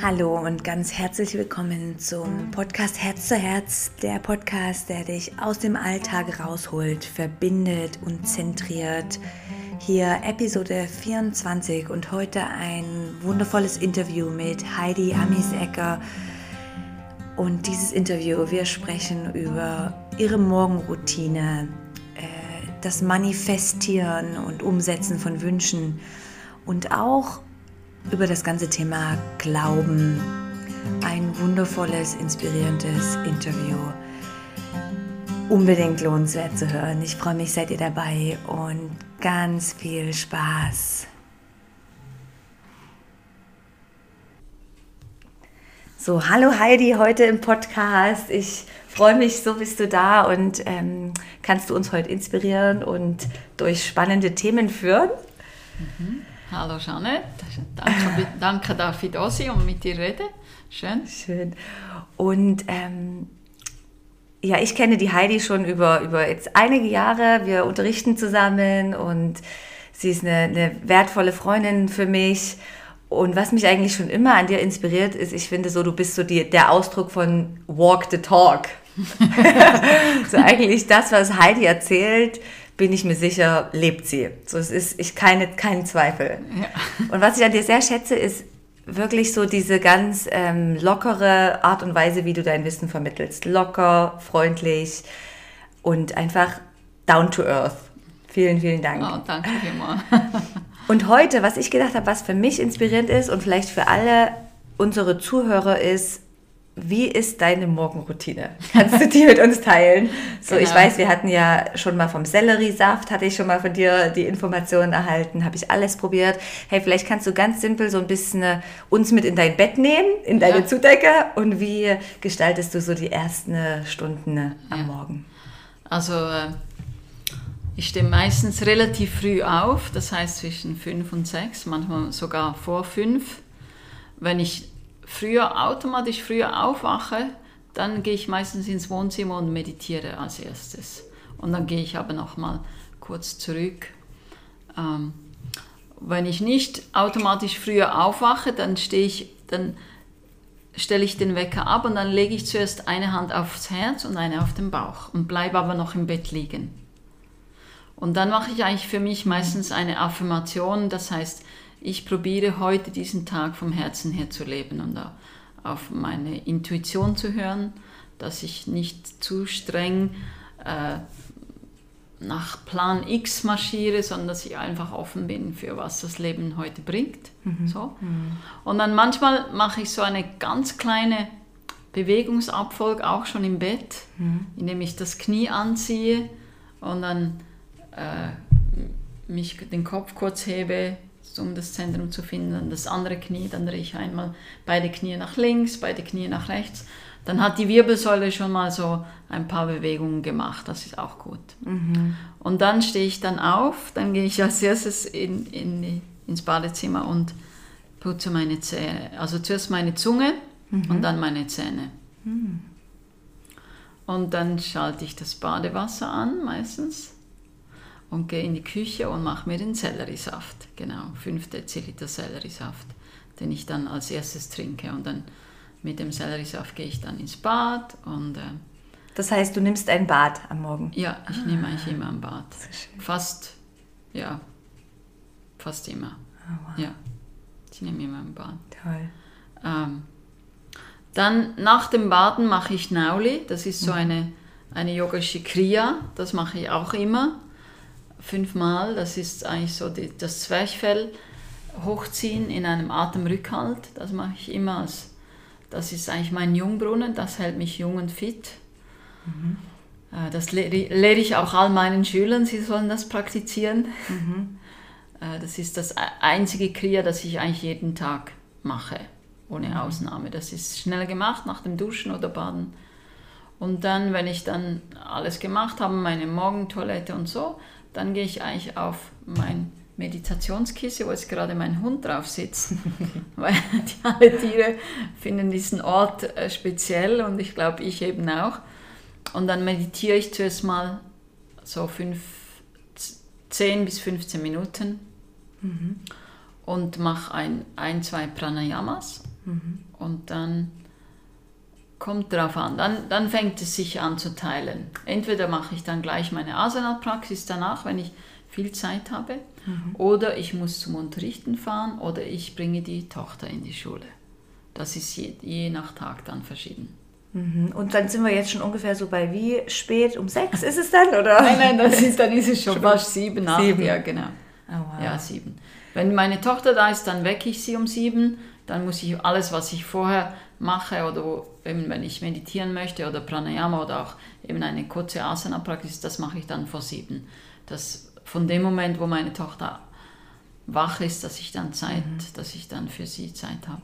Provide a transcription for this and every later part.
Hallo und ganz herzlich willkommen zum Podcast Herz zu Herz, der Podcast, der dich aus dem Alltag rausholt, verbindet und zentriert. Hier Episode 24 und heute ein wundervolles Interview mit Heidi Amisecker. Und dieses Interview, wir sprechen über ihre Morgenroutine, äh, das Manifestieren und Umsetzen von Wünschen und auch über das ganze Thema Glauben. Ein wundervolles, inspirierendes Interview. Unbedingt lohnenswert zu hören. Ich freue mich, seid ihr dabei und ganz viel Spaß. So, hallo Heidi, heute im Podcast. Ich freue mich, so bist du da und ähm, kannst du uns heute inspirieren und durch spannende Themen führen. Mhm. Hallo Jeanette, danke, danke darf ich da sein und mit dir reden. Schön. Schön. Und ähm, ja, ich kenne die Heidi schon über, über jetzt einige Jahre. Wir unterrichten zusammen und sie ist eine, eine wertvolle Freundin für mich. Und was mich eigentlich schon immer an dir inspiriert, ist, ich finde so, du bist so die, der Ausdruck von Walk the Talk. so eigentlich das, was Heidi erzählt, bin ich mir sicher, lebt sie. So, es ist ich keine, kein Zweifel. Ja. Und was ich an dir sehr schätze, ist wirklich so diese ganz ähm, lockere Art und Weise, wie du dein Wissen vermittelst. Locker, freundlich und einfach down to earth. Vielen, vielen Dank. Oh, danke vielmals. und heute, was ich gedacht habe, was für mich inspirierend ist und vielleicht für alle unsere Zuhörer ist, wie ist deine Morgenroutine? Kannst du die mit uns teilen? So, genau. ich weiß, wir hatten ja schon mal vom Selleriesaft, hatte ich schon mal von dir die Informationen erhalten, habe ich alles probiert. Hey, vielleicht kannst du ganz simpel so ein bisschen äh, uns mit in dein Bett nehmen, in deine ja. Zudecke und wie gestaltest du so die ersten äh, Stunden äh, am ja. Morgen? Also, ich stehe meistens relativ früh auf, das heißt zwischen fünf und sechs, manchmal sogar vor fünf. Wenn ich früher automatisch früher aufwache, dann gehe ich meistens ins Wohnzimmer und meditiere als erstes. Und dann gehe ich aber noch mal kurz zurück. Ähm, wenn ich nicht automatisch früher aufwache, dann stehe ich, dann stelle ich den Wecker ab und dann lege ich zuerst eine Hand aufs Herz und eine auf den Bauch und bleibe aber noch im Bett liegen. Und dann mache ich eigentlich für mich meistens eine Affirmation, das heißt, ich probiere heute diesen Tag vom Herzen her zu leben und auf meine Intuition zu hören, dass ich nicht zu streng äh, nach Plan X marschiere, sondern dass ich einfach offen bin für was das Leben heute bringt. Mhm. So. Mhm. Und dann manchmal mache ich so eine ganz kleine Bewegungsabfolge auch schon im Bett, mhm. indem ich das Knie anziehe und dann äh, mich den Kopf kurz hebe, um das Zentrum zu finden. Das andere Knie, dann drehe ich einmal beide Knie nach links, beide Knie nach rechts. Dann hat die Wirbelsäule schon mal so ein paar Bewegungen gemacht, das ist auch gut. Mhm. Und dann stehe ich dann auf, dann gehe ich als erstes in, in, ins Badezimmer und putze meine Zähne. Also zuerst meine Zunge mhm. und dann meine Zähne. Mhm. Und dann schalte ich das Badewasser an meistens und gehe in die Küche und mache mir den Selleriesaft. Genau, 5 Deziliter Selleriesaft, den ich dann als erstes trinke. Und dann mit dem Selleriesaft gehe ich dann ins Bad und... Äh, das heißt, du nimmst ein Bad am Morgen? Ja, ich ah, nehme eigentlich immer ein Bad. Fast, ja, fast immer. Oh, wow. Ja, ich nehme immer ein Bad. Toll. Ähm, dann nach dem Baden mache ich Nauli, das ist so mhm. eine, eine yogische Kriya, das mache ich auch immer fünfmal. Das ist eigentlich so die, das Zwerchfell hochziehen in einem Atemrückhalt. Das mache ich immer als, das ist eigentlich mein Jungbrunnen, das hält mich jung und fit. Mhm. Äh, das lehre, lehre ich auch all meinen Schülern, sie sollen das praktizieren. Mhm. Äh, das ist das einzige Kriya, das ich eigentlich jeden Tag mache, ohne mhm. Ausnahme. Das ist schnell gemacht nach dem Duschen oder Baden. Und dann, wenn ich dann alles gemacht habe, meine Morgentoilette und so, dann gehe ich eigentlich auf mein Meditationskissen, wo jetzt gerade mein Hund drauf sitzt, weil die, alle Tiere finden diesen Ort äh, speziell und ich glaube, ich eben auch. Und dann meditiere ich zuerst mal so fünf, 10 bis 15 Minuten mhm. und mache ein, ein, zwei Pranayamas. Mhm. Und dann kommt drauf an. Dann, dann fängt es sich an zu teilen. Entweder mache ich dann gleich meine Arsenalpraxis danach, wenn ich viel Zeit habe, mhm. oder ich muss zum Unterrichten fahren oder ich bringe die Tochter in die Schule. Das ist je, je nach Tag dann verschieden. Mhm. Und dann sind wir jetzt schon ungefähr so bei wie spät? Um sechs ist es dann? Oder? Nein, nein, das ist, dann ist es schon fast sieben, acht. Sieben. Ja, genau. Oh, wow. Ja, sieben. Wenn meine Tochter da ist, dann wecke ich sie um sieben. Dann muss ich alles, was ich vorher mache oder wo, eben wenn ich meditieren möchte oder Pranayama oder auch eben eine kurze Asana-Praxis, das mache ich dann vor sieben. Das, von dem Moment, wo meine Tochter wach ist, dass ich dann Zeit, mhm. dass ich dann für sie Zeit habe.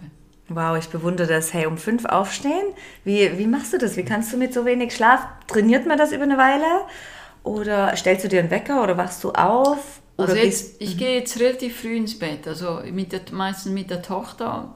Wow, ich bewundere das. Hey, um fünf aufstehen? Wie, wie machst du das? Wie kannst du mit so wenig Schlaf? Trainiert man das über eine Weile? Oder stellst du dir einen Wecker oder wachst du auf? also jetzt, ich gehe jetzt relativ früh ins Bett. Also mit der, meistens mit der Tochter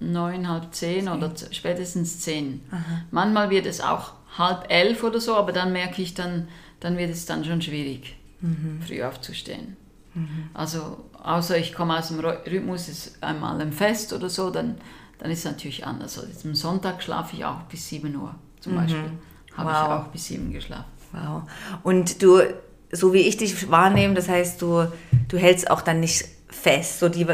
neun, halb zehn, zehn. oder spätestens zehn. Aha. Manchmal wird es auch halb elf oder so, aber dann merke ich, dann, dann wird es dann schon schwierig, mhm. früh aufzustehen. Mhm. Also außer ich komme aus dem Rhythmus, ist einmal ein Fest oder so, dann, dann ist es natürlich anders. Also am Sonntag schlafe ich auch bis 7 Uhr zum mhm. Beispiel. Habe wow. ich auch bis 7 geschlafen. Wow. Und du, so wie ich dich wahrnehme, das heißt, du, du hältst auch dann nicht fest. So die,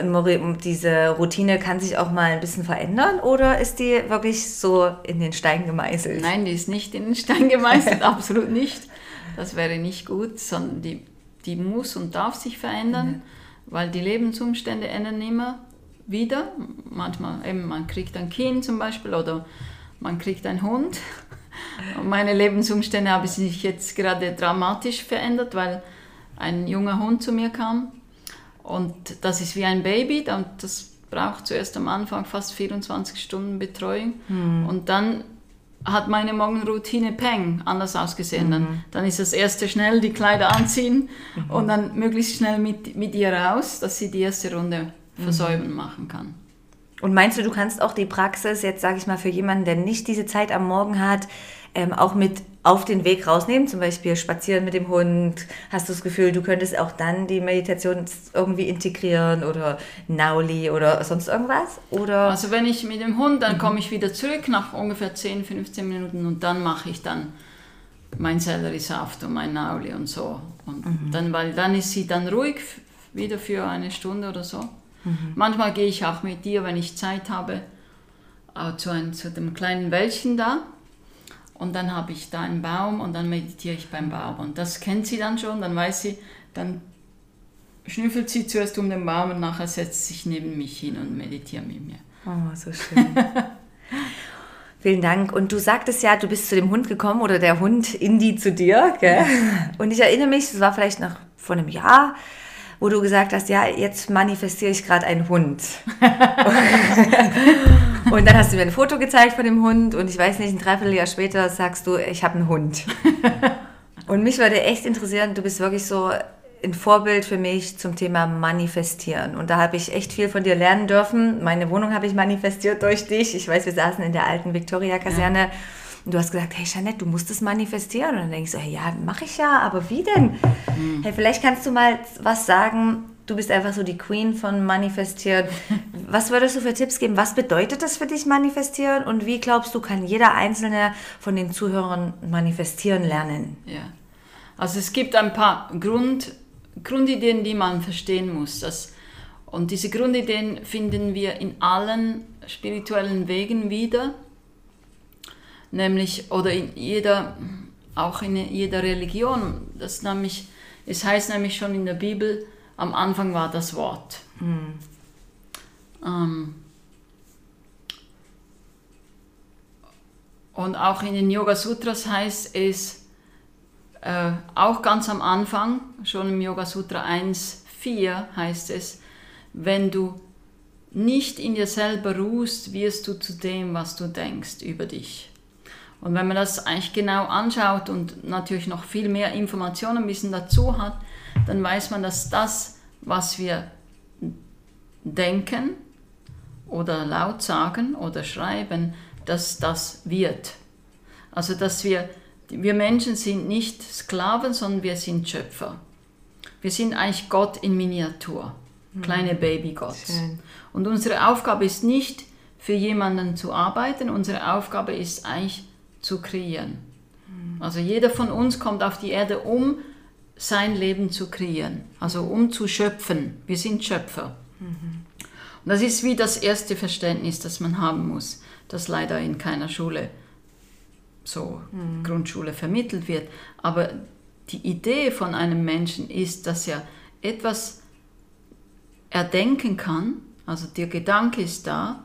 diese Routine kann sich auch mal ein bisschen verändern oder ist die wirklich so in den Stein gemeißelt? Nein, die ist nicht in den Stein gemeißelt, absolut nicht. Das wäre nicht gut, sondern die, die muss und darf sich verändern, mhm. weil die Lebensumstände ändern immer wieder. Manchmal eben, man kriegt ein Kind zum Beispiel oder man kriegt einen Hund. Und meine Lebensumstände haben sich jetzt gerade dramatisch verändert, weil ein junger Hund zu mir kam und das ist wie ein Baby, das braucht zuerst am Anfang fast 24 Stunden Betreuung. Mhm. Und dann hat meine Morgenroutine Peng anders ausgesehen. Mhm. Dann, dann ist das erste schnell die Kleider anziehen mhm. und dann möglichst schnell mit, mit ihr raus, dass sie die erste Runde versäumen mhm. machen kann. Und meinst du, du kannst auch die Praxis jetzt, sage ich mal, für jemanden, der nicht diese Zeit am Morgen hat, ähm, auch mit auf den Weg rausnehmen, zum Beispiel spazieren mit dem Hund? Hast du das Gefühl, du könntest auch dann die Meditation irgendwie integrieren oder Nauli oder sonst irgendwas? Oder? Also wenn ich mit dem Hund, dann mhm. komme ich wieder zurück nach ungefähr 10, 15 Minuten und dann mache ich dann mein Selleriesaft und mein Nauli und so. Und mhm. dann, weil dann ist sie dann ruhig wieder für eine Stunde oder so. Mhm. Manchmal gehe ich auch mit dir, wenn ich Zeit habe, zu, ein, zu dem kleinen Wäldchen da. Und dann habe ich da einen Baum und dann meditiere ich beim Baum. Und das kennt sie dann schon, dann weiß sie, dann schnüffelt sie zuerst um den Baum und nachher setzt sie sich neben mich hin und meditiert mit mir. Oh, so schön. Vielen Dank. Und du sagtest ja, du bist zu dem Hund gekommen oder der Hund Indy zu dir. Gell? Und ich erinnere mich, das war vielleicht noch vor einem Jahr, wo du gesagt hast, ja, jetzt manifestiere ich gerade einen Hund. und dann hast du mir ein Foto gezeigt von dem Hund und ich weiß nicht, ein Dreivierteljahr später sagst du, ich habe einen Hund. und mich würde echt interessieren, du bist wirklich so ein Vorbild für mich zum Thema Manifestieren. Und da habe ich echt viel von dir lernen dürfen. Meine Wohnung habe ich manifestiert durch dich. Ich weiß, wir saßen in der alten Victoria-Kaserne. Ja und du hast gesagt, hey Jeanette, du musst es manifestieren. Und dann denke ich so, hey, ja, mache ich ja, aber wie denn? Mhm. Hey, vielleicht kannst du mal was sagen. Du bist einfach so die Queen von Manifestieren. Was würdest du für Tipps geben? Was bedeutet das für dich, Manifestieren? Und wie glaubst du, kann jeder Einzelne von den Zuhörern manifestieren lernen? Ja, also es gibt ein paar Grund, Grundideen, die man verstehen muss. Das, und diese Grundideen finden wir in allen spirituellen Wegen wieder nämlich, oder in jeder, auch in jeder Religion, das nämlich, es heißt nämlich schon in der Bibel, am Anfang war das Wort. Mhm. Ähm, und auch in den Yoga Sutras heißt es, äh, auch ganz am Anfang, schon im Yoga Sutra 1.4 heißt es, wenn du nicht in dir selber ruhst, wirst du zu dem, was du denkst über dich. Und wenn man das eigentlich genau anschaut und natürlich noch viel mehr Informationen ein bisschen dazu hat, dann weiß man, dass das, was wir denken oder laut sagen oder schreiben, dass das wird. Also dass wir, wir Menschen sind nicht Sklaven, sondern wir sind Schöpfer. Wir sind eigentlich Gott in Miniatur, kleine mhm. Babygotts. Und unsere Aufgabe ist nicht, für jemanden zu arbeiten. Unsere Aufgabe ist eigentlich zu kreieren. Also jeder von uns kommt auf die Erde, um sein Leben zu kreieren, also um zu schöpfen. Wir sind Schöpfer. Und das ist wie das erste Verständnis, das man haben muss, das leider in keiner Schule, so mhm. Grundschule vermittelt wird. Aber die Idee von einem Menschen ist, dass er etwas erdenken kann, also der Gedanke ist da,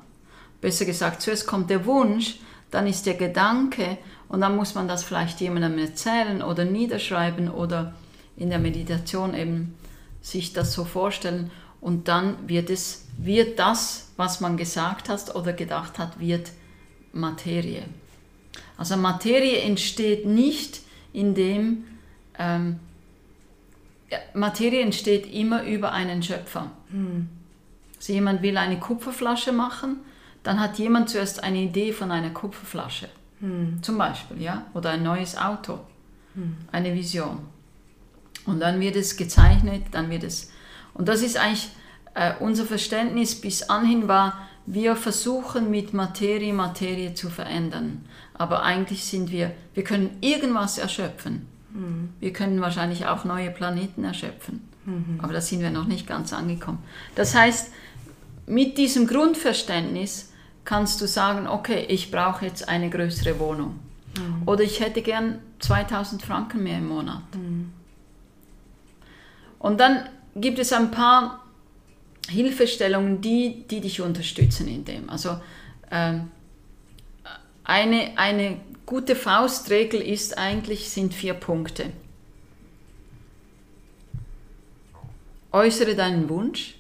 besser gesagt, zuerst kommt der Wunsch, dann ist der Gedanke und dann muss man das vielleicht jemandem erzählen oder niederschreiben oder in der Meditation eben sich das so vorstellen und dann wird es, wird das, was man gesagt hat oder gedacht hat, wird Materie. Also Materie entsteht nicht, indem ähm, Materie entsteht immer über einen Schöpfer. Hm. Also jemand will eine Kupferflasche machen, dann hat jemand zuerst eine Idee von einer Kupferflasche. Hm. Zum Beispiel, ja? Oder ein neues Auto. Hm. Eine Vision. Und dann wird es gezeichnet, dann wird es. Und das ist eigentlich äh, unser Verständnis bis anhin war, wir versuchen mit Materie Materie zu verändern. Aber eigentlich sind wir, wir können irgendwas erschöpfen. Mhm. Wir können wahrscheinlich auch neue Planeten erschöpfen. Mhm. Aber da sind wir noch nicht ganz angekommen. Das heißt, mit diesem Grundverständnis kannst du sagen, okay, ich brauche jetzt eine größere Wohnung. Mhm. Oder ich hätte gern 2000 Franken mehr im Monat. Und dann gibt es ein paar Hilfestellungen, die, die dich unterstützen in dem. Also ähm, eine, eine gute Faustregel ist eigentlich, sind vier Punkte. Äußere deinen Wunsch.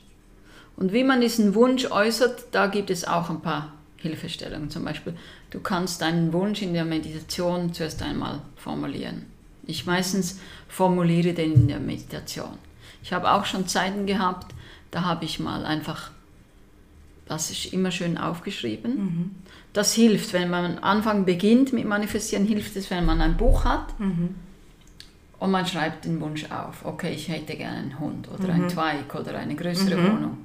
Und wie man diesen Wunsch äußert, da gibt es auch ein paar Hilfestellungen. Zum Beispiel, du kannst deinen Wunsch in der Meditation zuerst einmal formulieren. Ich meistens formuliere den in der Meditation. Ich habe auch schon Zeiten gehabt, da habe ich mal einfach, das ist immer schön aufgeschrieben. Mhm. Das hilft, wenn man am Anfang beginnt mit Manifestieren, hilft es, wenn man ein Buch hat mhm. und man schreibt den Wunsch auf. Okay, ich hätte gerne einen Hund oder mhm. einen Zweig oder eine größere mhm. Wohnung.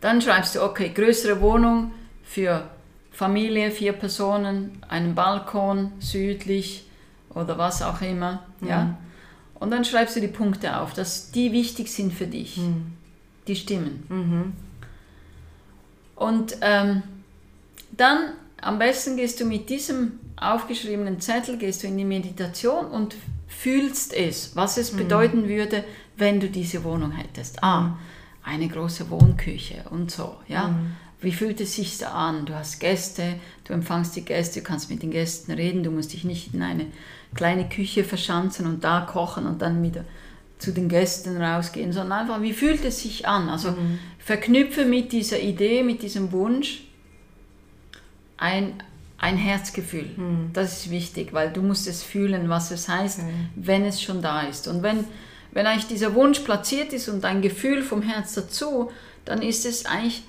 Dann schreibst du, okay, größere Wohnung für Familie, vier Personen, einen Balkon südlich oder was auch immer. Ja? Und dann schreibst du die Punkte auf, dass die wichtig sind für dich. Mhm. Die stimmen. Mhm. Und ähm, dann am besten gehst du mit diesem aufgeschriebenen Zettel, gehst du in die Meditation und fühlst es, was es mhm. bedeuten würde, wenn du diese Wohnung hättest. Ah, mhm. eine große Wohnküche und so, ja. Mhm. Wie fühlt es sich da an? Du hast Gäste, du empfangst die Gäste, du kannst mit den Gästen reden, du musst dich nicht in eine kleine Küche verschanzen und da kochen und dann wieder zu den Gästen rausgehen, sondern einfach, wie fühlt es sich an? Also mhm. verknüpfe mit dieser Idee, mit diesem Wunsch ein, ein Herzgefühl. Mhm. Das ist wichtig, weil du musst es fühlen, was es heißt, mhm. wenn es schon da ist. Und wenn, wenn eigentlich dieser Wunsch platziert ist und ein Gefühl vom Herz dazu, dann ist es eigentlich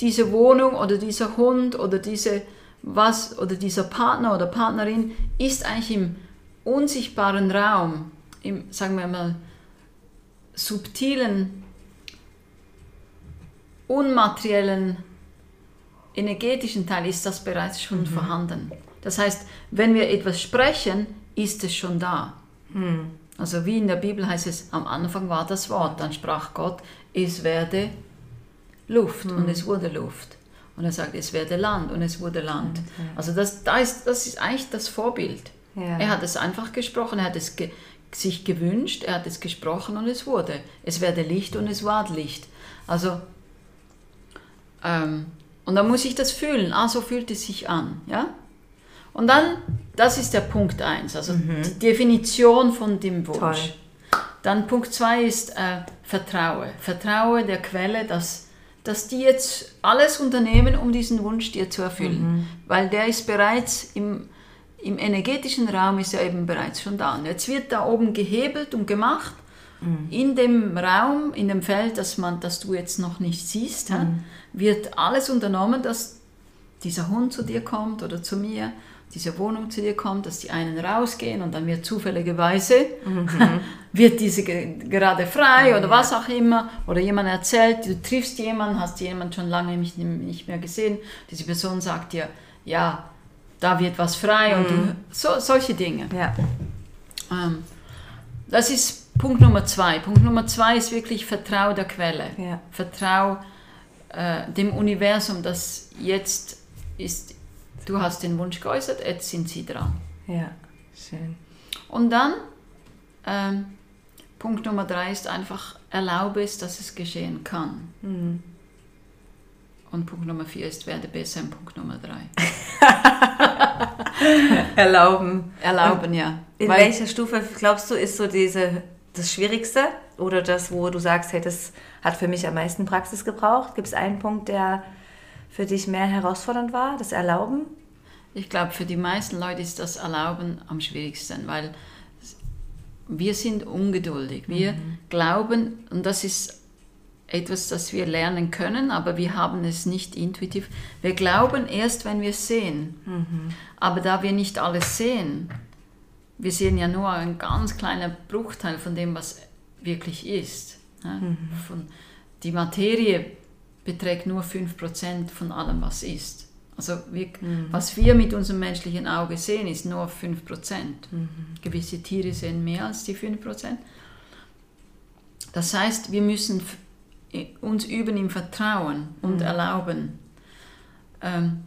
diese Wohnung oder dieser Hund oder diese was oder dieser Partner oder Partnerin ist eigentlich im unsichtbaren Raum, im, sagen wir mal, subtilen, unmateriellen, energetischen Teil ist das bereits schon mhm. vorhanden. Das heißt, wenn wir etwas sprechen, ist es schon da. Mhm. Also wie in der Bibel heißt es, am Anfang war das Wort, dann sprach Gott, es werde Luft mhm. und es wurde Luft. Und er sagt, es werde Land und es wurde Land. Okay. Also das, das, ist, das ist eigentlich das Vorbild. Ja. Er hat es einfach gesprochen, er hat es ge sich gewünscht, er hat es gesprochen und es wurde. Es werde Licht und es war Licht. Also, ähm, und dann muss ich das fühlen. Ah, so fühlt es sich an. Ja? Und dann, das ist der Punkt 1, also mhm. die Definition von dem Wunsch. Toll. Dann Punkt 2 ist äh, Vertraue. Vertraue der Quelle, dass dass die jetzt alles unternehmen, um diesen Wunsch dir zu erfüllen. Mhm. Weil der ist bereits im, im energetischen Raum ist er eben bereits schon da. Und jetzt wird da oben gehebelt und gemacht mhm. in dem Raum, in dem Feld, das, man, das du jetzt noch nicht siehst, mhm. wird alles unternommen, dass dieser Hund zu dir kommt oder zu mir, diese Wohnung zu dir kommt, dass die einen rausgehen und dann wird zufälligerweise, mhm. wird diese gerade frei oder was auch immer, oder jemand erzählt, du triffst jemanden, hast jemanden schon lange nicht, nicht mehr gesehen, diese Person sagt dir, ja, da wird was frei mhm. und du, mhm. so, solche Dinge. Ja. Ähm, das ist Punkt Nummer zwei. Punkt Nummer zwei ist wirklich Vertrau der Quelle. Ja. Vertrau äh, dem Universum, das jetzt ist du hast den Wunsch geäußert, jetzt sind sie dran. Ja, schön. Und dann, ähm, Punkt Nummer drei ist einfach, erlaube es, dass es geschehen kann. Mhm. Und Punkt Nummer vier ist, werde besser in Punkt Nummer drei. Erlauben. Erlauben, Und ja. In Weil, welcher Stufe glaubst du, ist so diese, das Schwierigste? Oder das, wo du sagst, hey, das hat für mich am meisten Praxis gebraucht? Gibt es einen Punkt, der für dich mehr herausfordernd war, das Erlauben? Ich glaube, für die meisten Leute ist das Erlauben am schwierigsten, weil wir sind ungeduldig. Wir mhm. glauben, und das ist etwas, das wir lernen können, aber wir haben es nicht intuitiv. Wir glauben erst, wenn wir es sehen. Mhm. Aber da wir nicht alles sehen, wir sehen ja nur einen ganz kleinen Bruchteil von dem, was wirklich ist. Mhm. Von, die Materie beträgt nur 5% von allem, was ist. Also wir, mhm. was wir mit unserem menschlichen Auge sehen, ist nur 5%. Mhm. Gewisse Tiere sehen mehr als die 5%. Das heißt, wir müssen uns üben im Vertrauen und mhm. erlauben. Ähm,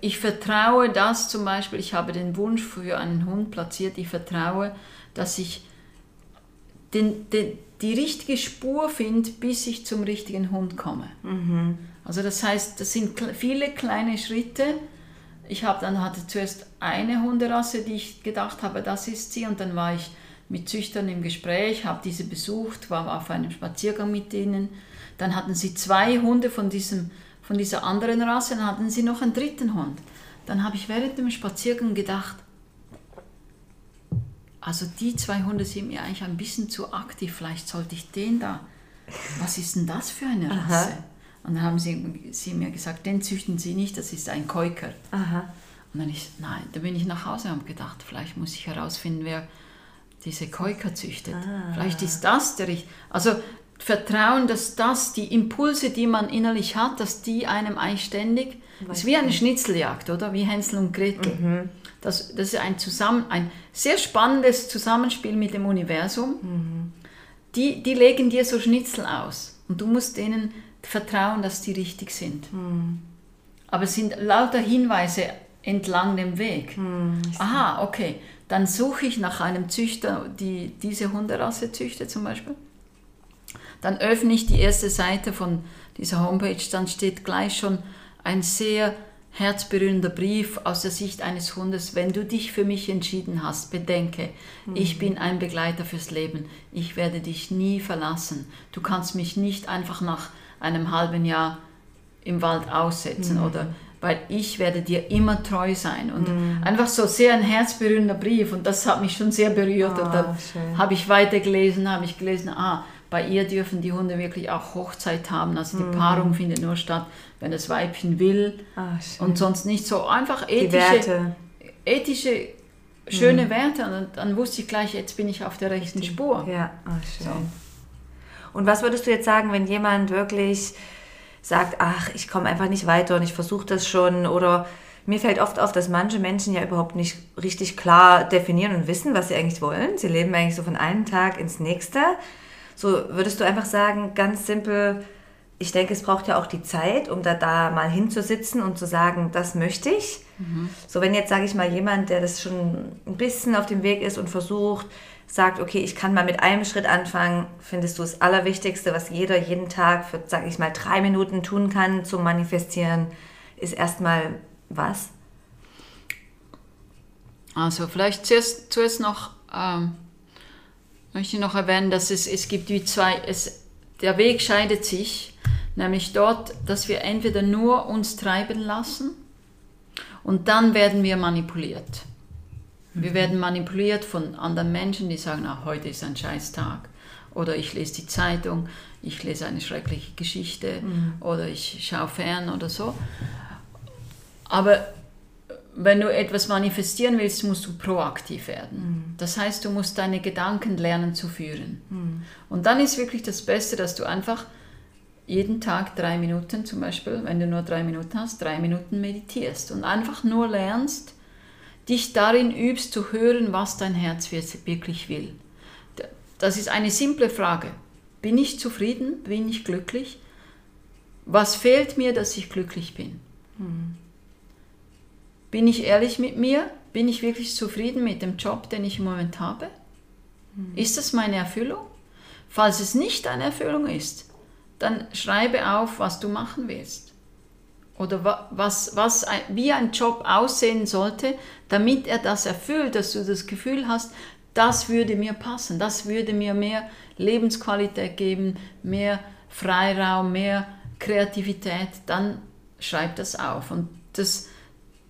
ich vertraue das zum Beispiel, ich habe den Wunsch für einen Hund platziert, ich vertraue, dass ich den, den, die richtige Spur finde, bis ich zum richtigen Hund komme. Mhm. Also das heißt, das sind viele kleine Schritte. Ich habe dann hatte zuerst eine Hunderasse, die ich gedacht habe, das ist sie, und dann war ich mit Züchtern im Gespräch, habe diese besucht, war auf einem Spaziergang mit ihnen. Dann hatten sie zwei Hunde von, diesem, von dieser anderen Rasse, dann hatten sie noch einen dritten Hund. Dann habe ich während dem Spaziergang gedacht, also die zwei Hunde sind mir eigentlich ein bisschen zu aktiv, vielleicht sollte ich den da. Was ist denn das für eine Rasse? Aha. Und dann haben sie, sie mir gesagt, den züchten sie nicht, das ist ein Keuker. Aha. Und dann ich, nein, da bin ich nach Hause und habe gedacht, vielleicht muss ich herausfinden, wer diese Keuker züchtet. Ah. Vielleicht ist das der richtige. Also Vertrauen, dass das, die Impulse, die man innerlich hat, dass die einem eigentlich ständig, das ist wie eine Schnitzeljagd, oder? Wie Hänsel und Gretel. Mhm. Das, das ist ein, zusammen, ein sehr spannendes Zusammenspiel mit dem Universum. Mhm. Die, die legen dir so Schnitzel aus und du musst denen vertrauen, dass die richtig sind. Mhm. Aber es sind lauter Hinweise entlang dem Weg. Mhm, Aha, okay. Dann suche ich nach einem Züchter, die diese Hunderasse züchtet zum Beispiel. Dann öffne ich die erste Seite von dieser Homepage, dann steht gleich schon ein sehr herzberührender Brief aus der Sicht eines Hundes, wenn du dich für mich entschieden hast, bedenke, mhm. ich bin ein Begleiter fürs Leben, ich werde dich nie verlassen. Du kannst mich nicht einfach nach einem halben Jahr im Wald aussetzen mhm. oder weil ich werde dir immer treu sein und mhm. einfach so sehr ein herzberührender Brief und das hat mich schon sehr berührt oh, und dann habe ich weitergelesen, habe ich gelesen, ah, bei ihr dürfen die Hunde wirklich auch Hochzeit haben. Also die mhm. Paarung findet nur statt, wenn das Weibchen will ah, und sonst nicht so. Einfach ethische, ethische schöne mhm. Werte. Und dann wusste ich gleich, jetzt bin ich auf der rechten Spur. Ja, oh, schön. So. Und was würdest du jetzt sagen, wenn jemand wirklich sagt, ach, ich komme einfach nicht weiter und ich versuche das schon oder mir fällt oft auf, dass manche Menschen ja überhaupt nicht richtig klar definieren und wissen, was sie eigentlich wollen. Sie leben eigentlich so von einem Tag ins nächste. So würdest du einfach sagen, ganz simpel, ich denke, es braucht ja auch die Zeit, um da, da mal hinzusitzen und zu sagen, das möchte ich. Mhm. So, wenn jetzt, sage ich mal, jemand, der das schon ein bisschen auf dem Weg ist und versucht, sagt, okay, ich kann mal mit einem Schritt anfangen, findest du das Allerwichtigste, was jeder jeden Tag für, sage ich mal, drei Minuten tun kann zum Manifestieren, ist erstmal was? Also vielleicht zuerst, zuerst noch ähm, möchte noch erwähnen, dass es, es gibt wie zwei, es, der Weg scheidet sich, nämlich dort, dass wir entweder nur uns treiben lassen und dann werden wir manipuliert. Wir mhm. werden manipuliert von anderen Menschen, die sagen, ach, heute ist ein scheiß Tag. Oder ich lese die Zeitung, ich lese eine schreckliche Geschichte mhm. oder ich schaue fern oder so. Aber wenn du etwas manifestieren willst, musst du proaktiv werden. Mhm. Das heißt, du musst deine Gedanken lernen zu führen. Mhm. Und dann ist wirklich das Beste, dass du einfach jeden Tag drei Minuten zum Beispiel, wenn du nur drei Minuten hast, drei Minuten meditierst und einfach nur lernst, dich darin übst zu hören, was dein Herz wirklich will. Das ist eine simple Frage. Bin ich zufrieden? Bin ich glücklich? Was fehlt mir, dass ich glücklich bin? Mhm. Bin ich ehrlich mit mir? Bin ich wirklich zufrieden mit dem Job, den ich im Moment habe? Mhm. Ist das meine Erfüllung? Falls es nicht eine Erfüllung ist, dann schreibe auf, was du machen willst. Oder was, was, wie ein Job aussehen sollte, damit er das erfüllt, dass du das Gefühl hast, das würde mir passen, das würde mir mehr Lebensqualität geben, mehr Freiraum, mehr Kreativität, dann schreib das auf. Und das,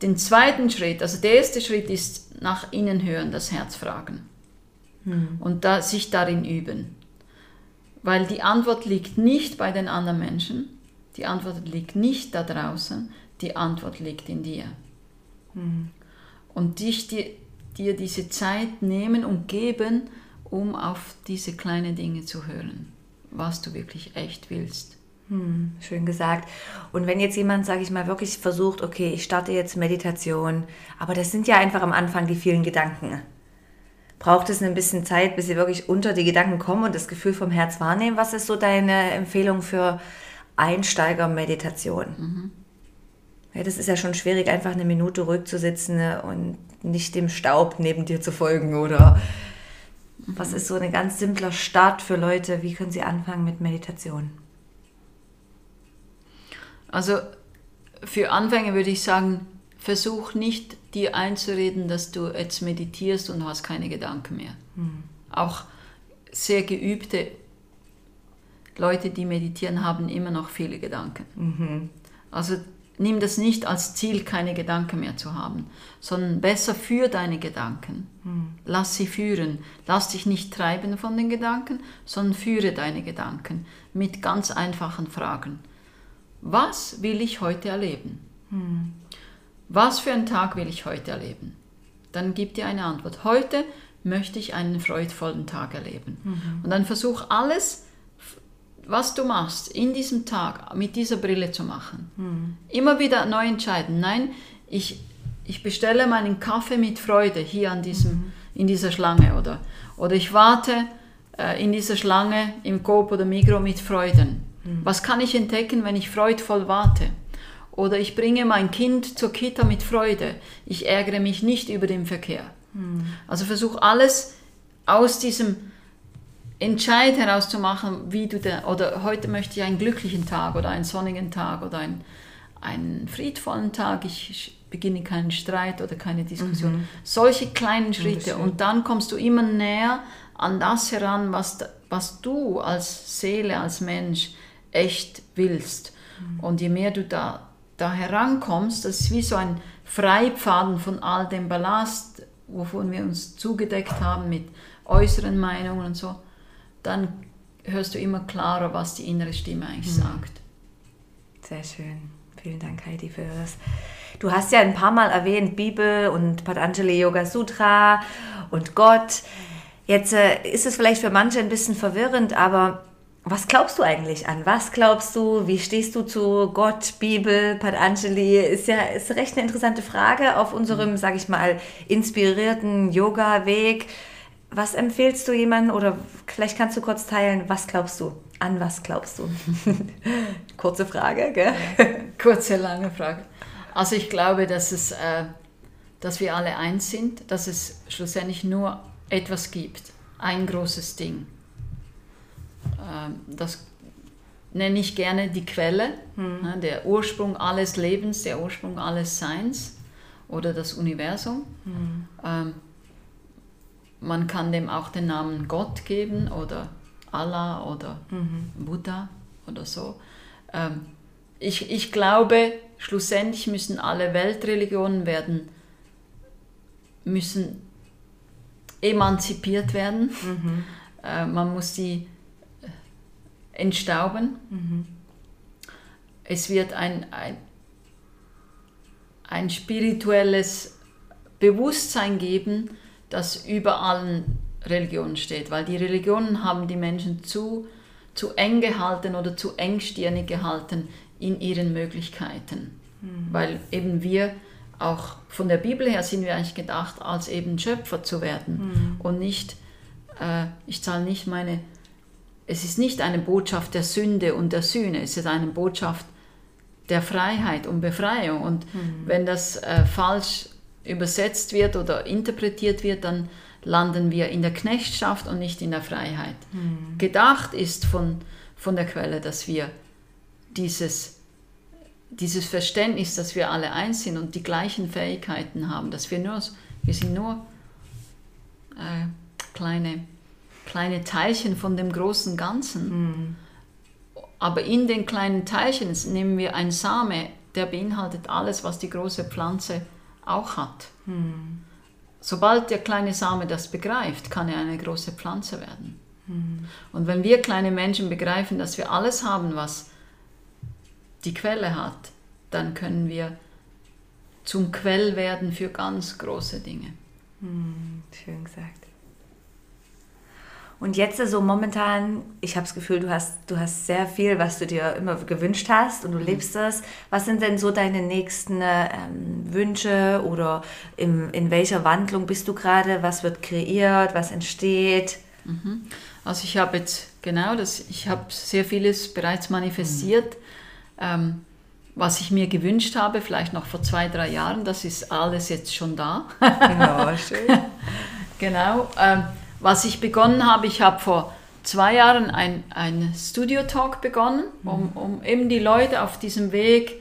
den zweiten Schritt, also der erste Schritt ist nach innen hören, das Herz fragen hm. und da, sich darin üben. Weil die Antwort liegt nicht bei den anderen Menschen, die Antwort liegt nicht da draußen, die Antwort liegt in dir. Hm. Und dich, dir, dir diese Zeit nehmen und geben, um auf diese kleinen Dinge zu hören, was du wirklich echt willst. Hm, schön gesagt. Und wenn jetzt jemand, sage ich mal, wirklich versucht, okay, ich starte jetzt Meditation, aber das sind ja einfach am Anfang die vielen Gedanken. Braucht es ein bisschen Zeit, bis sie wirklich unter die Gedanken kommen und das Gefühl vom Herz wahrnehmen? Was ist so deine Empfehlung für Einsteiger-Meditation? Mhm. Ja, das ist ja schon schwierig, einfach eine Minute ruhig zu sitzen und nicht dem Staub neben dir zu folgen oder mhm. was ist so ein ganz simpler Start für Leute? Wie können sie anfangen mit Meditation? Also für Anfänger würde ich sagen, versuch nicht dir einzureden, dass du jetzt meditierst und hast keine Gedanken mehr. Mhm. Auch sehr geübte Leute, die meditieren, haben immer noch viele Gedanken. Mhm. Also nimm das nicht als Ziel, keine Gedanken mehr zu haben, sondern besser für deine Gedanken. Mhm. Lass sie führen. Lass dich nicht treiben von den Gedanken, sondern führe deine Gedanken mit ganz einfachen Fragen. Was will ich heute erleben? Hm. Was für einen Tag will ich heute erleben? Dann gib dir eine Antwort. Heute möchte ich einen freudvollen Tag erleben. Mhm. Und dann versuch alles, was du machst, in diesem Tag mit dieser Brille zu machen. Mhm. Immer wieder neu entscheiden. Nein, ich, ich bestelle meinen Kaffee mit Freude hier an diesem, mhm. in dieser Schlange oder, oder ich warte äh, in dieser Schlange im Coop oder Migro mit Freuden. Mhm. Was kann ich entdecken, wenn ich freudvoll warte? Oder ich bringe mein Kind zur Kita mit Freude. Ich ärgere mich nicht über den Verkehr. Mhm. Also versuch alles aus diesem Entscheid herauszumachen, wie du da, oder heute möchte ich einen glücklichen Tag oder einen sonnigen Tag oder einen, einen friedvollen Tag. Ich beginne keinen Streit oder keine Diskussion. Mhm. Solche kleinen Schritte. Und dann kommst du immer näher an das heran, was, was du als Seele, als Mensch echt willst. Mhm. Und je mehr du da, da herankommst, das ist wie so ein Freipfaden von all dem Ballast, wovon wir uns zugedeckt haben mit äußeren Meinungen und so, dann hörst du immer klarer, was die innere Stimme eigentlich mhm. sagt. Sehr schön. Vielen Dank, Heidi, für das. Du hast ja ein paar Mal erwähnt, Bibel und Patanjali Yoga Sutra und Gott. Jetzt äh, ist es vielleicht für manche ein bisschen verwirrend, aber was glaubst du eigentlich an? Was glaubst du? Wie stehst du zu Gott, Bibel, Patanjali? Ist ja ist recht eine interessante Frage auf unserem, mhm. sag ich mal, inspirierten Yoga-Weg. Was empfehlst du jemandem oder vielleicht kannst du kurz teilen, was glaubst du? An was glaubst du? Kurze Frage, gell? Kurze, lange Frage. Also ich glaube, dass, es, äh, dass wir alle eins sind, dass es schlussendlich nur etwas gibt, ein großes Ding das nenne ich gerne die Quelle, hm. der Ursprung alles Lebens, der Ursprung alles Seins oder das Universum. Hm. Ähm, man kann dem auch den Namen Gott geben oder Allah oder mhm. Buddha oder so. Ähm, ich, ich glaube, schlussendlich müssen alle Weltreligionen werden, müssen emanzipiert werden. Mhm. Äh, man muss sie entstauben. Mhm. Es wird ein, ein, ein spirituelles Bewusstsein geben, das über allen Religionen steht, weil die Religionen haben die Menschen zu, zu eng gehalten oder zu engstirnig gehalten in ihren Möglichkeiten, mhm. weil eben wir auch von der Bibel her sind wir eigentlich gedacht, als eben Schöpfer zu werden mhm. und nicht, äh, ich zahle nicht meine, es ist nicht eine Botschaft der Sünde und der Sühne, es ist eine Botschaft der Freiheit und Befreiung. Und mhm. wenn das äh, falsch übersetzt wird oder interpretiert wird, dann landen wir in der Knechtschaft und nicht in der Freiheit. Mhm. Gedacht ist von, von der Quelle, dass wir dieses dieses Verständnis, dass wir alle eins sind und die gleichen Fähigkeiten haben, dass wir nur, wir sind nur äh, kleine, kleine Teilchen von dem großen Ganzen. Mhm. Aber in den kleinen Teilchen nehmen wir einen Same, der beinhaltet alles, was die große Pflanze auch hat. Mhm. Sobald der kleine Same das begreift, kann er eine große Pflanze werden. Mhm. Und wenn wir kleine Menschen begreifen, dass wir alles haben, was die Quelle hat, dann können wir zum Quell werden für ganz große Dinge. Hm, schön gesagt. Und jetzt so also momentan, ich habe das Gefühl, du hast, du hast sehr viel, was du dir immer gewünscht hast und du mhm. lebst es. Was sind denn so deine nächsten ähm, Wünsche oder im, in welcher Wandlung bist du gerade? Was wird kreiert? Was entsteht? Mhm. Also ich habe jetzt genau das, ich habe sehr vieles bereits manifestiert. Mhm ähm, was ich mir gewünscht habe, vielleicht noch vor zwei, drei Jahren, das ist alles jetzt schon da. genau, schön. genau. Ähm, was ich begonnen habe, ich habe vor zwei Jahren ein, ein Studio-Talk begonnen, um, mhm. um eben die Leute auf diesem Weg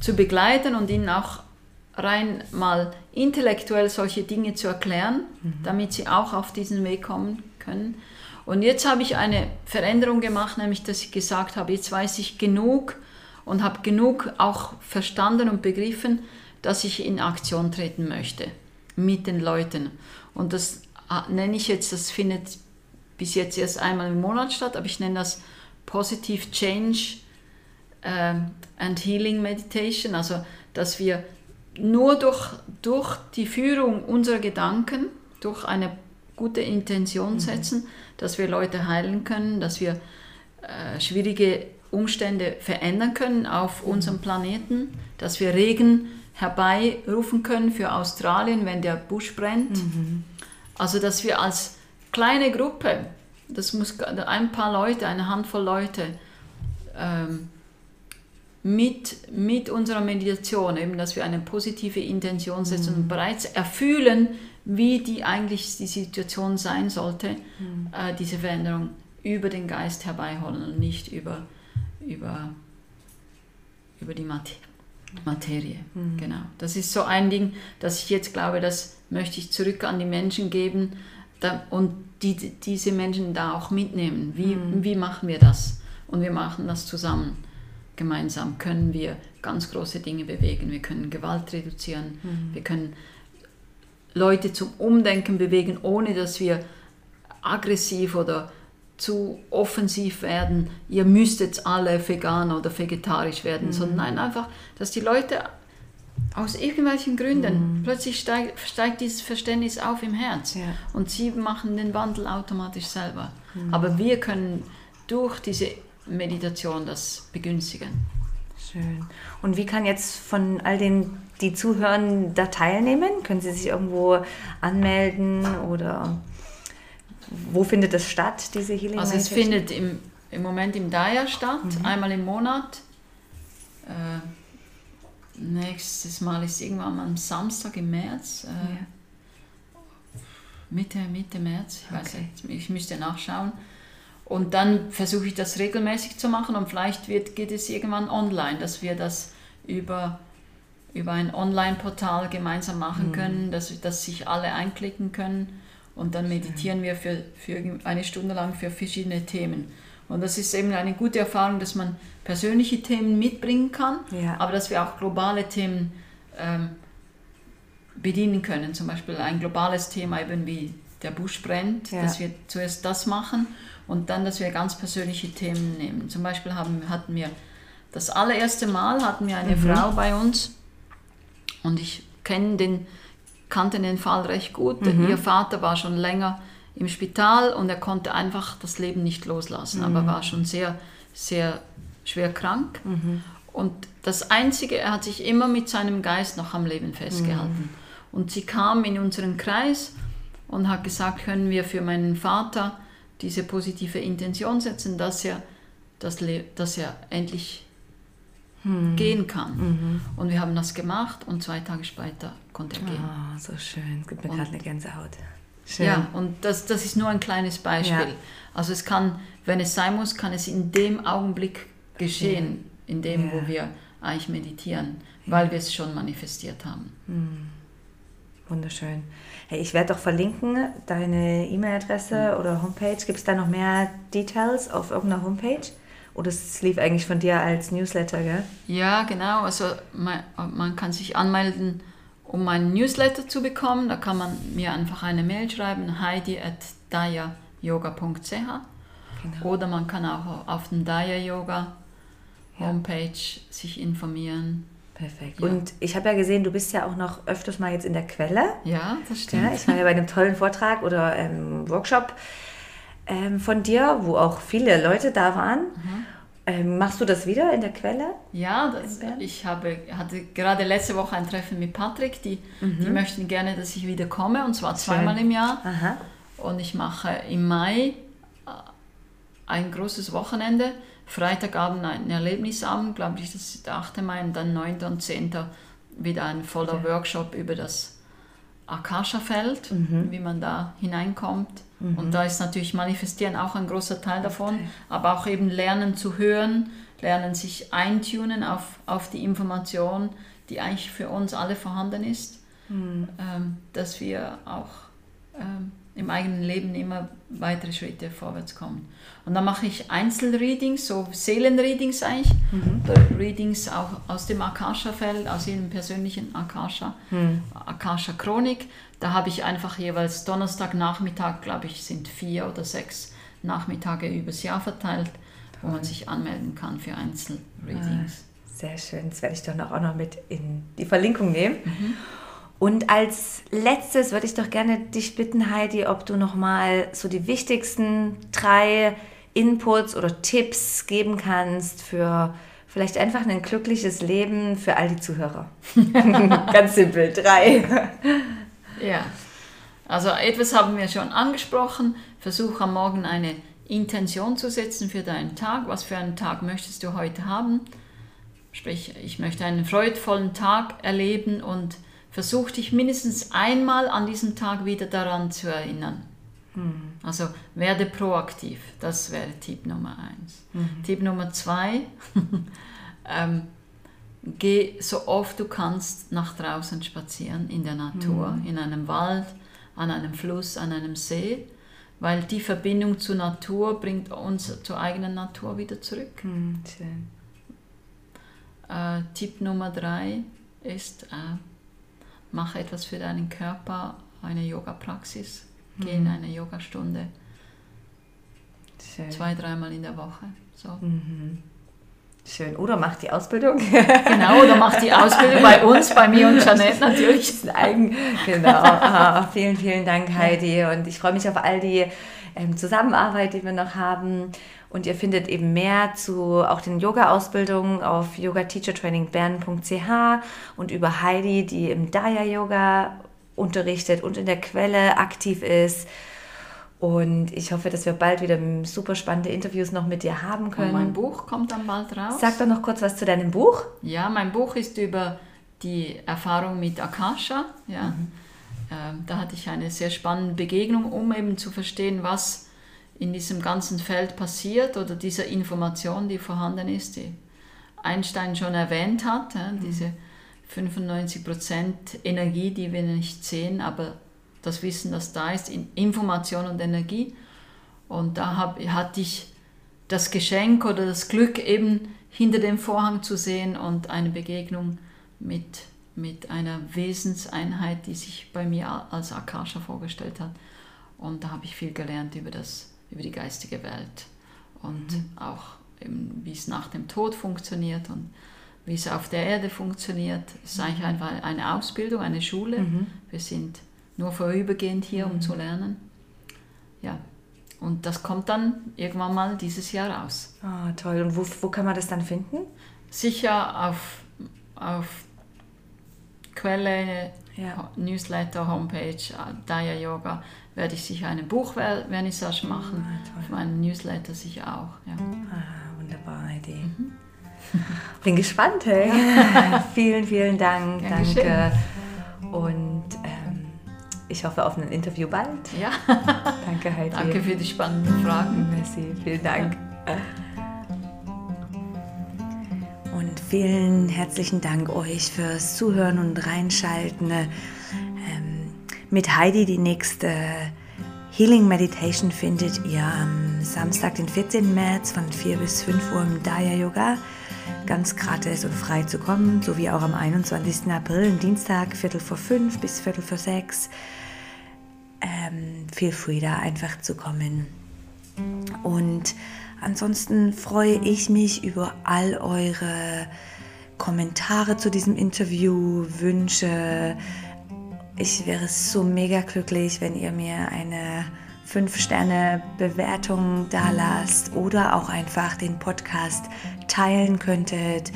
zu begleiten und ihnen auch rein mal intellektuell solche Dinge zu erklären, mhm. damit sie auch auf diesen Weg kommen können. Und jetzt habe ich eine Veränderung gemacht, nämlich dass ich gesagt habe, jetzt weiß ich genug und habe genug auch verstanden und begriffen, dass ich in Aktion treten möchte mit den Leuten. Und das nenne ich jetzt, das findet bis jetzt erst einmal im Monat statt, aber ich nenne das Positive Change äh, and Healing Meditation, also dass wir nur durch, durch die Führung unserer Gedanken, durch eine gute Intention mhm. setzen, mhm. dass wir Leute heilen können, dass wir äh, schwierige Umstände verändern können auf mhm. unserem Planeten, dass wir Regen herbeirufen können für Australien, wenn der Busch brennt. Mhm. Also dass wir als kleine Gruppe, das muss ein paar Leute, eine Handvoll Leute, ähm, mit, mit unserer Meditation, eben, dass wir eine positive Intention setzen mhm. und bereits erfühlen, wie die eigentlich die Situation sein sollte, mhm. äh, diese Veränderung über den Geist herbeiholen und nicht über über, über die Materie. Mhm. Genau. Das ist so ein Ding, dass ich jetzt glaube, das möchte ich zurück an die Menschen geben da, und die, diese Menschen da auch mitnehmen. Wie, mhm. wie machen wir das? Und wir machen das zusammen. Gemeinsam können wir ganz große Dinge bewegen. Wir können Gewalt reduzieren. Mhm. Wir können Leute zum Umdenken bewegen, ohne dass wir aggressiv oder zu offensiv werden, ihr müsst jetzt alle vegan oder vegetarisch werden, mhm. sondern nein, einfach, dass die Leute aus irgendwelchen Gründen, mhm. plötzlich steigt, steigt, dieses Verständnis auf im Herz ja. und sie machen den Wandel automatisch selber. Mhm. Aber wir können durch diese Meditation das begünstigen. Schön. Und wie kann jetzt von all den, die zuhören, da teilnehmen? Können sie sich irgendwo anmelden oder wo findet es statt, diese Healing Also es findet im, im Moment im Daya statt, mhm. einmal im Monat. Äh, nächstes Mal ist irgendwann am Samstag im März. Äh, ja. Mitte, Mitte März, ich weiß okay. nicht, ich müsste nachschauen. Und dann versuche ich das regelmäßig zu machen und vielleicht wird, geht es irgendwann online, dass wir das über, über ein Online-Portal gemeinsam machen mhm. können, dass, dass sich alle einklicken können und dann meditieren wir für, für eine Stunde lang für verschiedene Themen. Und das ist eben eine gute Erfahrung, dass man persönliche Themen mitbringen kann, ja. aber dass wir auch globale Themen ähm, bedienen können. Zum Beispiel ein globales Thema eben wie der Busch brennt, ja. dass wir zuerst das machen und dann, dass wir ganz persönliche Themen nehmen. Zum Beispiel haben, hatten wir das allererste Mal hatten wir eine mhm. Frau bei uns Und ich kenne den, kannte den Fall recht gut. Mhm. Ihr Vater war schon länger im Spital und er konnte einfach das Leben nicht loslassen, mhm. aber war schon sehr, sehr schwer krank. Mhm. Und das Einzige, er hat sich immer mit seinem Geist noch am Leben festgehalten. Mhm. Und sie kam in unseren Kreis und hat gesagt, können wir für meinen Vater diese positive Intention setzen, dass er, dass, dass er endlich hm. gehen kann. Mhm. Und wir haben das gemacht und zwei Tage später konnte er gehen. Oh, so schön. Es gibt mir gerade eine Gänsehaut. Schön. Ja, und das, das ist nur ein kleines Beispiel. Ja. Also es kann, wenn es sein muss, kann es in dem Augenblick geschehen, in dem, ja. wo wir eigentlich meditieren, weil wir es schon manifestiert haben. Hm. Wunderschön. Hey, ich werde doch verlinken, deine E-Mail-Adresse mhm. oder Homepage. Gibt es da noch mehr Details auf irgendeiner Homepage? Oder es lief eigentlich von dir als Newsletter, gell? Ja, genau. Also man, man kann sich anmelden, um meinen Newsletter zu bekommen. Da kann man mir einfach eine Mail schreiben, heidi at dayayoga.ch genau. Oder man kann auch auf dem Daya Yoga Homepage ja. sich informieren. Perfekt. Ja. Und ich habe ja gesehen, du bist ja auch noch öfters mal jetzt in der Quelle. Ja, das stimmt. Ja, ich war ja bei einem tollen Vortrag oder ähm, Workshop ähm, von dir, wo auch viele Leute da waren. Mhm. Ähm, machst du das wieder in der Quelle? Ja, das, ich habe, hatte gerade letzte Woche ein Treffen mit Patrick. Die, mhm. die möchten gerne, dass ich wieder komme, und zwar zweimal Schön. im Jahr. Aha. Und ich mache im Mai äh, ein großes Wochenende Freitagabend ein Erlebnisabend, glaube ich, das ist der 8. Mai und dann 9. und 10. wieder ein voller okay. Workshop über das Akasha-Feld, mhm. wie man da hineinkommt. Mhm. Und da ist natürlich Manifestieren auch ein großer Teil davon, okay. aber auch eben Lernen zu hören, Lernen sich eintunen auf, auf die Information, die eigentlich für uns alle vorhanden ist, mhm. ähm, dass wir auch ähm, im eigenen Leben immer weitere Schritte vorwärts kommen. Und dann mache ich Einzelreadings, so Seelenreadings eigentlich, mhm. Readings auch aus dem Akasha-Feld, aus jedem persönlichen Akasha, mhm. Akasha-Chronik. Da habe ich einfach jeweils Donnerstagnachmittag, glaube ich, sind vier oder sechs Nachmittage übers Jahr verteilt, wo man sich anmelden kann für Einzelreadings. Ah, sehr schön, das werde ich dann auch noch mit in die Verlinkung nehmen. Mhm. Und als letztes würde ich doch gerne dich bitten, Heidi, ob du nochmal so die wichtigsten drei Inputs oder Tipps geben kannst für vielleicht einfach ein glückliches Leben für all die Zuhörer. Ganz simpel, drei. Ja, also etwas haben wir schon angesprochen. Versuch am Morgen eine Intention zu setzen für deinen Tag. Was für einen Tag möchtest du heute haben? Sprich, ich möchte einen freudvollen Tag erleben und versuch dich mindestens einmal an diesem Tag wieder daran zu erinnern. Mhm. Also werde proaktiv, das wäre Tipp Nummer eins. Mhm. Tipp Nummer zwei, ähm, geh so oft du kannst nach draußen spazieren in der Natur, mhm. in einem Wald, an einem Fluss, an einem See, weil die Verbindung zur Natur bringt uns zur eigenen Natur wieder zurück. Mhm, schön. Äh, Tipp Nummer drei ist, äh, mache etwas für deinen Körper, eine Yoga-Praxis, mhm. geh in mhm. eine Yogastunde. Schön. Zwei, dreimal in der Woche. So. Mhm. Schön. Oder macht die Ausbildung. genau, oder macht die Ausbildung bei uns, bei mir und Janette natürlich. Das ist ein Eigen. Genau. Ah, vielen, vielen Dank, Heidi. Und ich freue mich auf all die ähm, Zusammenarbeit, die wir noch haben. Und ihr findet eben mehr zu auch den Yoga-Ausbildungen auf yogateachertrainingbern.ch und über Heidi, die im Daya-Yoga unterrichtet und in der Quelle aktiv ist. Und ich hoffe, dass wir bald wieder super spannende Interviews noch mit dir haben können. Und mein Buch kommt dann bald raus. Sag doch noch kurz was zu deinem Buch. Ja, mein Buch ist über die Erfahrung mit Akasha. Ja. Mhm. Ähm, da hatte ich eine sehr spannende Begegnung, um eben zu verstehen, was in diesem ganzen Feld passiert oder dieser Information, die vorhanden ist, die Einstein schon erwähnt hat, mhm. diese 95% Energie, die wir nicht sehen, aber das Wissen, das da ist, in Information und Energie. Und da hab, hatte ich das Geschenk oder das Glück, eben hinter dem Vorhang zu sehen und eine Begegnung mit, mit einer Wesenseinheit, die sich bei mir als Akasha vorgestellt hat. Und da habe ich viel gelernt über das über die geistige Welt und mhm. auch wie es nach dem Tod funktioniert. Und wie es auf der Erde funktioniert. Es ist eigentlich einfach eine Ausbildung, eine Schule. Mhm. Wir sind nur vorübergehend hier, um zu lernen. Ja, und das kommt dann irgendwann mal dieses Jahr raus. Ah, toll. Und wo, wo kann man das dann finden? Sicher auf, auf Quelle, Ja. Newsletter, Homepage, Daya Yoga, werde ich sicher eine Buchvernissage machen. Ah. Auf meinem Newsletter sicher auch. Ja. Ah, wunderbare Idee. Mhm. Bin gespannt, hey. vielen, vielen Dank. Gern Danke. geschehen. Und ähm, ich hoffe auf ein Interview bald. ja, Danke, Heidi. danke für die spannenden Fragen. Merci, vielen Dank. Und vielen herzlichen Dank euch fürs Zuhören und Reinschalten. Mit Heidi die nächste Healing Meditation findet ihr am Samstag, den 14. März von 4 bis 5 Uhr im Daya Yoga. Ganz gratis und frei zu kommen, sowie auch am 21. April, Dienstag, Viertel vor 5 bis Viertel vor 6. Ähm, feel free da einfach zu kommen. Und ansonsten freue ich mich über all eure Kommentare zu diesem Interview, Wünsche. Ich wäre so mega glücklich, wenn ihr mir eine 5-Sterne-Bewertung da lasst oder auch einfach den Podcast teilen könntet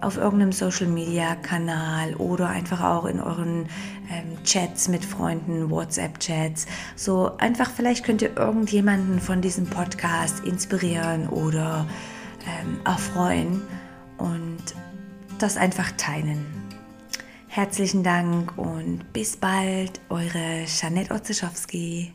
auf irgendeinem Social-Media-Kanal oder einfach auch in euren ähm, Chats mit Freunden, WhatsApp-Chats. So einfach, vielleicht könnt ihr irgendjemanden von diesem Podcast inspirieren oder ähm, erfreuen und das einfach teilen. Herzlichen Dank und bis bald, eure Janette Otzeschowski.